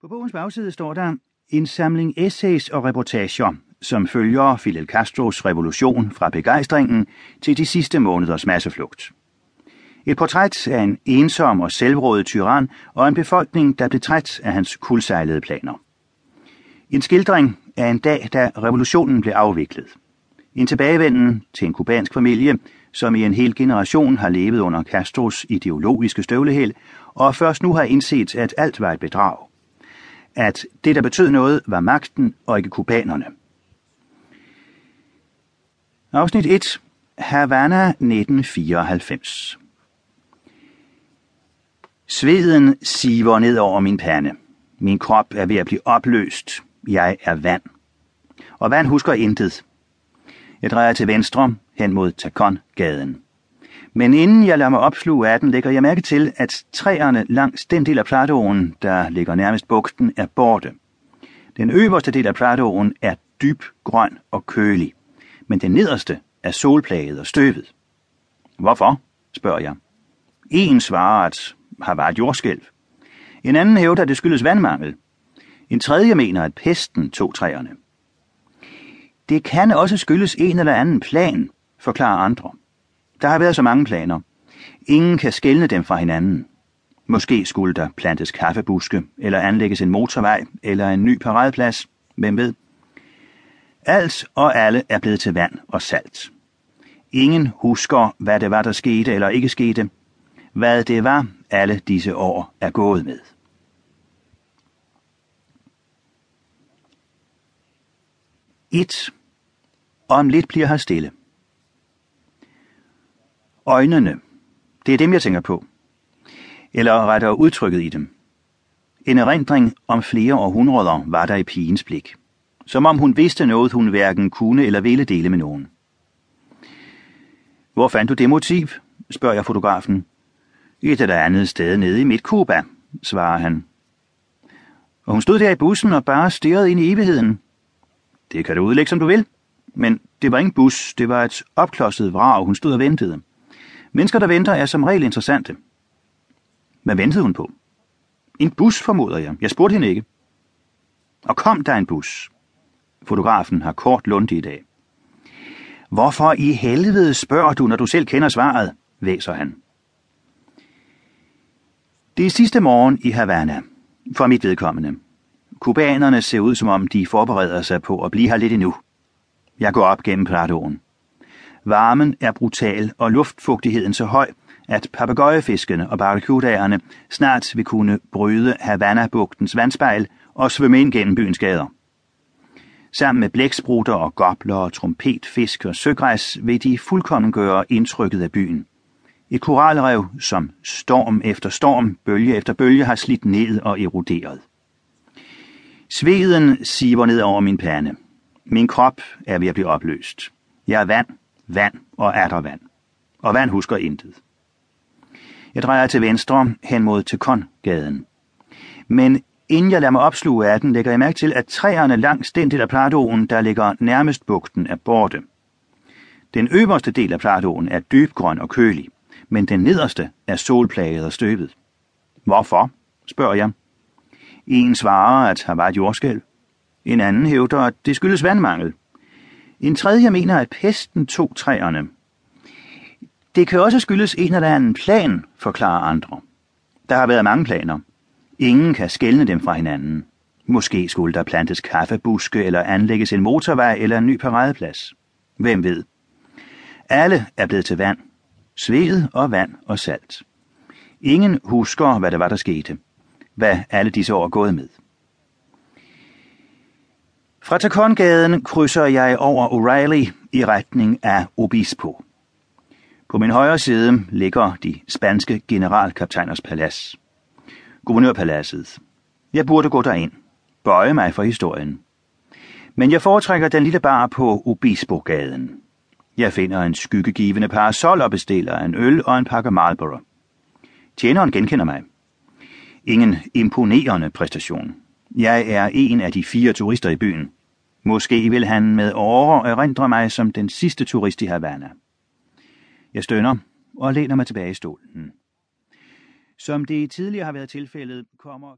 På bogens bagside står der en samling essays og reportager, som følger Fidel Castros revolution fra begejstringen til de sidste måneders masseflugt. Et portræt af en ensom og selvrådet tyran og en befolkning, der blev træt af hans kuldsejlede planer. En skildring af en dag, da revolutionen blev afviklet. En tilbagevenden til en kubansk familie, som i en hel generation har levet under Castros ideologiske støvlehæl, og først nu har indset, at alt var et bedrag at det, der betød noget, var magten og ikke kubanerne. Afsnit 1. Havana 1994 Sveden siver ned over min pande. Min krop er ved at blive opløst. Jeg er vand. Og vand husker intet. Jeg drejer til venstre hen mod Takon-gaden. Men inden jeg lader mig opsluge af den, lægger jeg mærke til, at træerne langs den del af Platåen, der ligger nærmest bugten, er borte. Den øverste del af Platåen er dyb, grøn og kølig, men den nederste er solplaget og støvet. Hvorfor? spørger jeg. En svarer, at har været jordskælv. En anden hævder, at det skyldes vandmangel. En tredje mener, at pesten tog træerne. Det kan også skyldes en eller anden plan, forklarer andre. Der har været så mange planer. Ingen kan skelne dem fra hinanden. Måske skulle der plantes kaffebuske, eller anlægges en motorvej, eller en ny paradeplads. Hvem ved? Alt og alle er blevet til vand og salt. Ingen husker, hvad det var, der skete eller ikke skete. Hvad det var, alle disse år er gået med. Et. Om lidt bliver her stille. Øjnene. Det er dem, jeg tænker på. Eller rettere udtrykket i dem. En erindring om flere århundreder var der i pigens blik. Som om hun vidste noget, hun hverken kunne eller ville dele med nogen. Hvor fandt du det motiv? spørger jeg fotografen. Et eller andet sted nede i mit Kuba, svarer han. Og hun stod der i bussen og bare stirrede ind i evigheden. Det kan du udlægge, som du vil. Men det var ingen bus, det var et opklodset vrag, hun stod og ventede. Mennesker, der venter, er som regel interessante. Hvad ventede hun på? En bus, formoder jeg. Jeg spurgte hende ikke. Og kom der en bus? Fotografen har kort lunde i dag. Hvorfor i helvede spørger du, når du selv kender svaret? væser han. Det er sidste morgen i Havana, for mit vedkommende. Kubanerne ser ud, som om de forbereder sig på at blive her lidt endnu. Jeg går op gennem Pradoen. Varmen er brutal og luftfugtigheden så høj, at papegøjefiskene og barracudaerne snart vil kunne bryde Havana-bugtens vandspejl og svømme ind gennem byens gader. Sammen med blæksprutter og gobler og trompetfisk og søgræs vil de fuldkommen gøre indtrykket af byen. Et koralrev, som storm efter storm, bølge efter bølge har slidt ned og eroderet. Sveden siver ned over min pande. Min krop er ved at blive opløst. Jeg er vand, vand og atter vand. Og vand husker intet. Jeg drejer til venstre hen mod Tekon-gaden. Men inden jeg lader mig opsluge af den, lægger jeg mærke til, at træerne langs den del af platoen, der ligger nærmest bugten, er borte. Den øverste del af platoen er dybgrøn og kølig, men den nederste er solplaget og støvet. Hvorfor? spørger jeg. En svarer, at har var et jordskælv. En anden hævder, at det skyldes vandmangel. En tredje mener, at pesten tog træerne. Det kan også skyldes en eller anden plan, forklarer andre. Der har været mange planer. Ingen kan skelne dem fra hinanden. Måske skulle der plantes kaffebuske, eller anlægges en motorvej eller en ny paradeplads. Hvem ved? Alle er blevet til vand. Sved og vand og salt. Ingen husker, hvad det var, der skete. Hvad alle disse år er gået med. Fra Takongaden krydser jeg over O'Reilly i retning af Obispo. På min højre side ligger de spanske generalkaptajners palads. Guvernørpaladset. Jeg burde gå derind. Bøje mig for historien. Men jeg foretrækker den lille bar på Obispo-gaden. Jeg finder en skyggegivende parasol og bestiller en øl og en pakke Marlboro. Tjeneren genkender mig. Ingen imponerende præstation. Jeg er en af de fire turister i byen. Måske vil han med åre erindre mig som den sidste turist i Havana. Jeg stønner og læner mig tilbage i stolen. Som det tidligere har været tilfældet, kommer